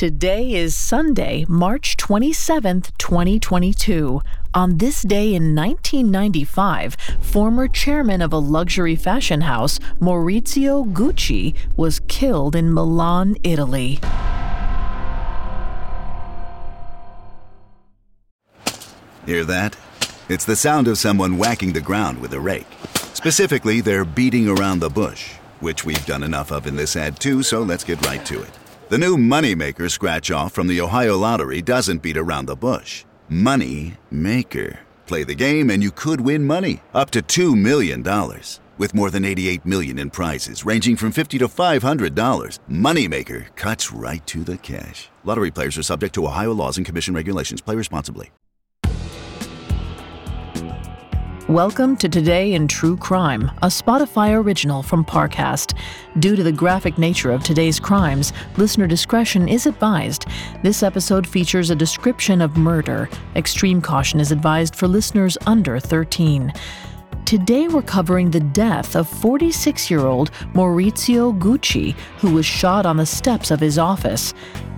Today is Sunday, March 27th, 2022. On this day in 1995, former chairman of a luxury fashion house, Maurizio Gucci, was killed in Milan, Italy. Hear that? It's the sound of someone whacking the ground with a rake. Specifically, they're beating around the bush, which we've done enough of in this ad too, so let's get right to it. The new Moneymaker scratch off from the Ohio Lottery doesn't beat around the bush. Money Maker. Play the game and you could win money up to $2 million. With more than 88 million in prizes ranging from 50 to $500, Moneymaker cuts right to the cash. Lottery players are subject to Ohio laws and commission regulations. Play responsibly. Welcome to Today in True Crime, a Spotify original from Parcast. Due to the graphic nature of today's crimes, listener discretion is advised. This episode features a description of murder. Extreme caution is advised for listeners under 13. Today we're covering the death of 46 year old Maurizio Gucci, who was shot on the steps of his office.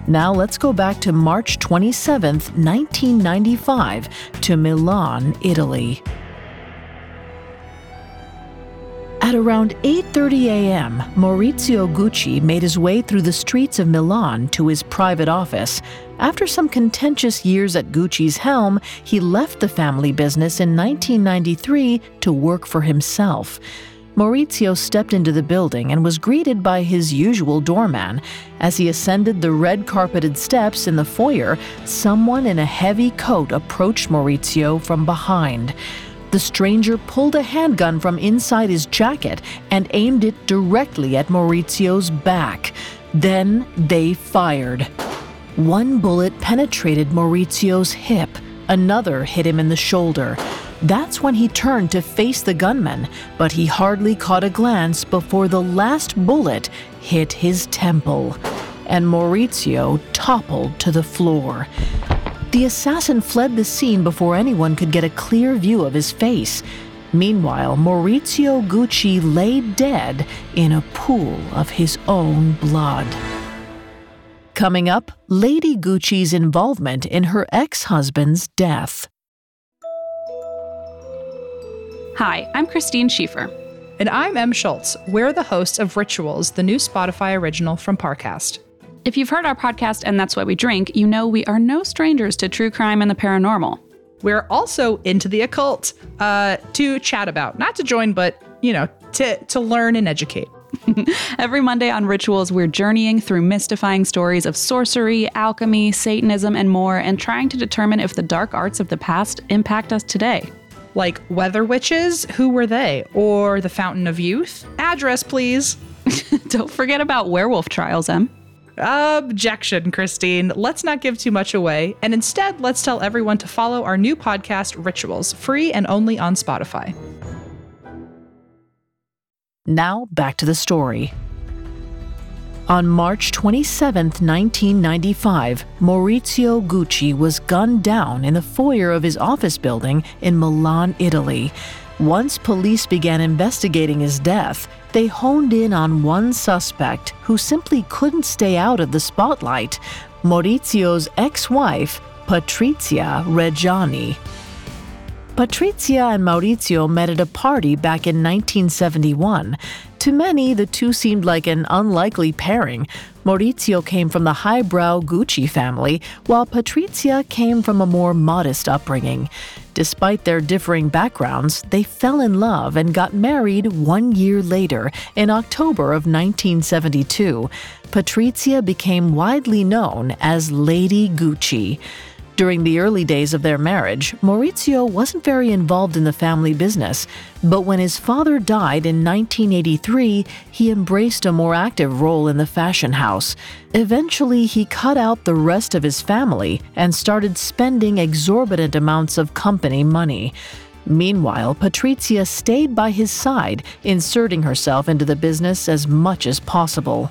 Now let's go back to March 27, 1995, to Milan, Italy. At around 8:30 a.m., Maurizio Gucci made his way through the streets of Milan to his private office. After some contentious years at Gucci's helm, he left the family business in 1993 to work for himself. Maurizio stepped into the building and was greeted by his usual doorman. As he ascended the red carpeted steps in the foyer, someone in a heavy coat approached Maurizio from behind. The stranger pulled a handgun from inside his jacket and aimed it directly at Maurizio's back. Then they fired. One bullet penetrated Maurizio's hip, another hit him in the shoulder. That's when he turned to face the gunman, but he hardly caught a glance before the last bullet hit his temple, and Maurizio toppled to the floor. The assassin fled the scene before anyone could get a clear view of his face. Meanwhile, Maurizio Gucci lay dead in a pool of his own blood. Coming up, Lady Gucci's involvement in her ex husband's death. Hi, I'm Christine Schiefer. And I'm Em Schultz. We're the hosts of Rituals, the new Spotify original from Parcast. If you've heard our podcast and that's why we drink, you know we are no strangers to true crime and the paranormal. We're also into the occult uh, to chat about, not to join, but you know, to to learn and educate. Every Monday on Rituals, we're journeying through mystifying stories of sorcery, alchemy, Satanism, and more, and trying to determine if the dark arts of the past impact us today. Like weather witches, who were they? Or the Fountain of Youth? Address, please. Don't forget about werewolf trials, Em. Objection, Christine. Let's not give too much away, and instead, let's tell everyone to follow our new podcast, Rituals, free and only on Spotify. Now, back to the story. On March 27, 1995, Maurizio Gucci was gunned down in the foyer of his office building in Milan, Italy. Once police began investigating his death, they honed in on one suspect who simply couldn't stay out of the spotlight Maurizio's ex wife, Patrizia Reggiani. Patrizia and Maurizio met at a party back in 1971. To many, the two seemed like an unlikely pairing. Maurizio came from the highbrow Gucci family, while Patrizia came from a more modest upbringing. Despite their differing backgrounds, they fell in love and got married one year later, in October of 1972. Patrizia became widely known as Lady Gucci. During the early days of their marriage, Maurizio wasn't very involved in the family business, but when his father died in 1983, he embraced a more active role in the fashion house. Eventually, he cut out the rest of his family and started spending exorbitant amounts of company money. Meanwhile, Patrizia stayed by his side, inserting herself into the business as much as possible.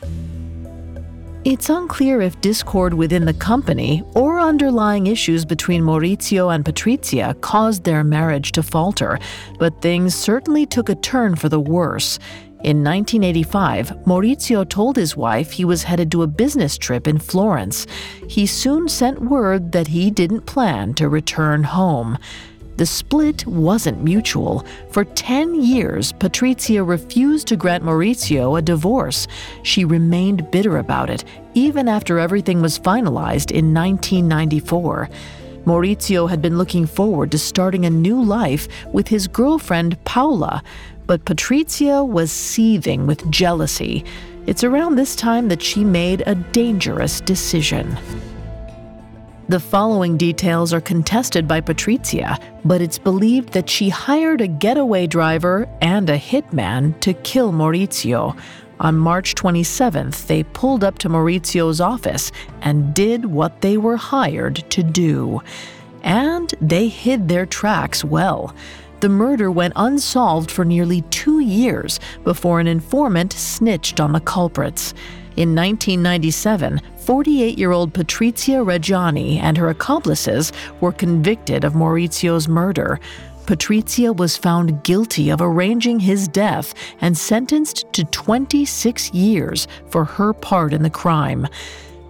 It's unclear if discord within the company or underlying issues between Maurizio and Patrizia caused their marriage to falter, but things certainly took a turn for the worse. In 1985, Maurizio told his wife he was headed to a business trip in Florence. He soon sent word that he didn't plan to return home. The split wasn't mutual. For 10 years, Patrizia refused to grant Maurizio a divorce. She remained bitter about it, even after everything was finalized in 1994. Maurizio had been looking forward to starting a new life with his girlfriend Paola, but Patrizia was seething with jealousy. It's around this time that she made a dangerous decision. The following details are contested by Patrizia, but it's believed that she hired a getaway driver and a hitman to kill Maurizio. On March 27th, they pulled up to Maurizio's office and did what they were hired to do. And they hid their tracks well. The murder went unsolved for nearly two years before an informant snitched on the culprits. In 1997, 48 year old Patrizia Reggiani and her accomplices were convicted of Maurizio's murder. Patrizia was found guilty of arranging his death and sentenced to 26 years for her part in the crime.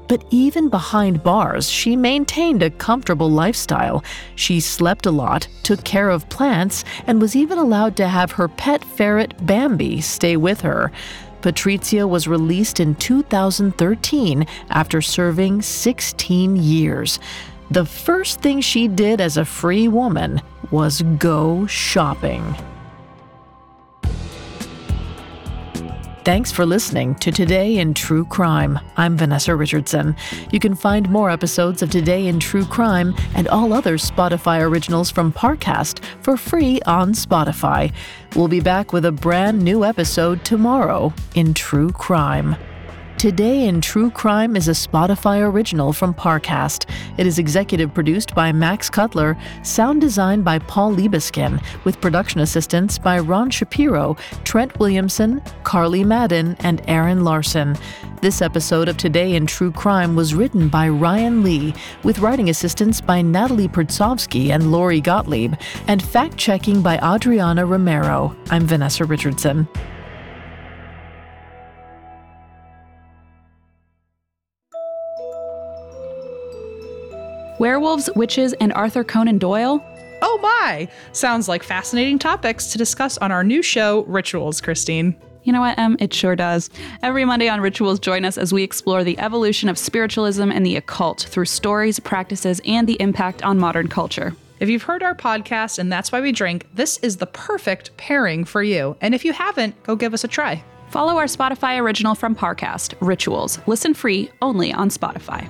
But even behind bars, she maintained a comfortable lifestyle. She slept a lot, took care of plants, and was even allowed to have her pet ferret Bambi stay with her. Patrizia was released in 2013 after serving 16 years. The first thing she did as a free woman was go shopping. Thanks for listening to Today in True Crime. I'm Vanessa Richardson. You can find more episodes of Today in True Crime and all other Spotify originals from Parcast for free on Spotify. We'll be back with a brand new episode tomorrow in True Crime. Today in True Crime is a Spotify original from Parcast. It is executive produced by Max Cutler, sound designed by Paul Liebeskin, with production assistance by Ron Shapiro, Trent Williamson, Carly Madden, and Aaron Larson. This episode of Today in True Crime was written by Ryan Lee, with writing assistance by Natalie Pertsovsky and Lori Gottlieb, and fact checking by Adriana Romero. I'm Vanessa Richardson. Werewolves, witches, and Arthur Conan Doyle? Oh my! Sounds like fascinating topics to discuss on our new show, Rituals, Christine. You know what, Em? It sure does. Every Monday on Rituals, join us as we explore the evolution of spiritualism and the occult through stories, practices, and the impact on modern culture. If you've heard our podcast and that's why we drink, this is the perfect pairing for you. And if you haven't, go give us a try. Follow our Spotify original from Parcast, Rituals. Listen free only on Spotify.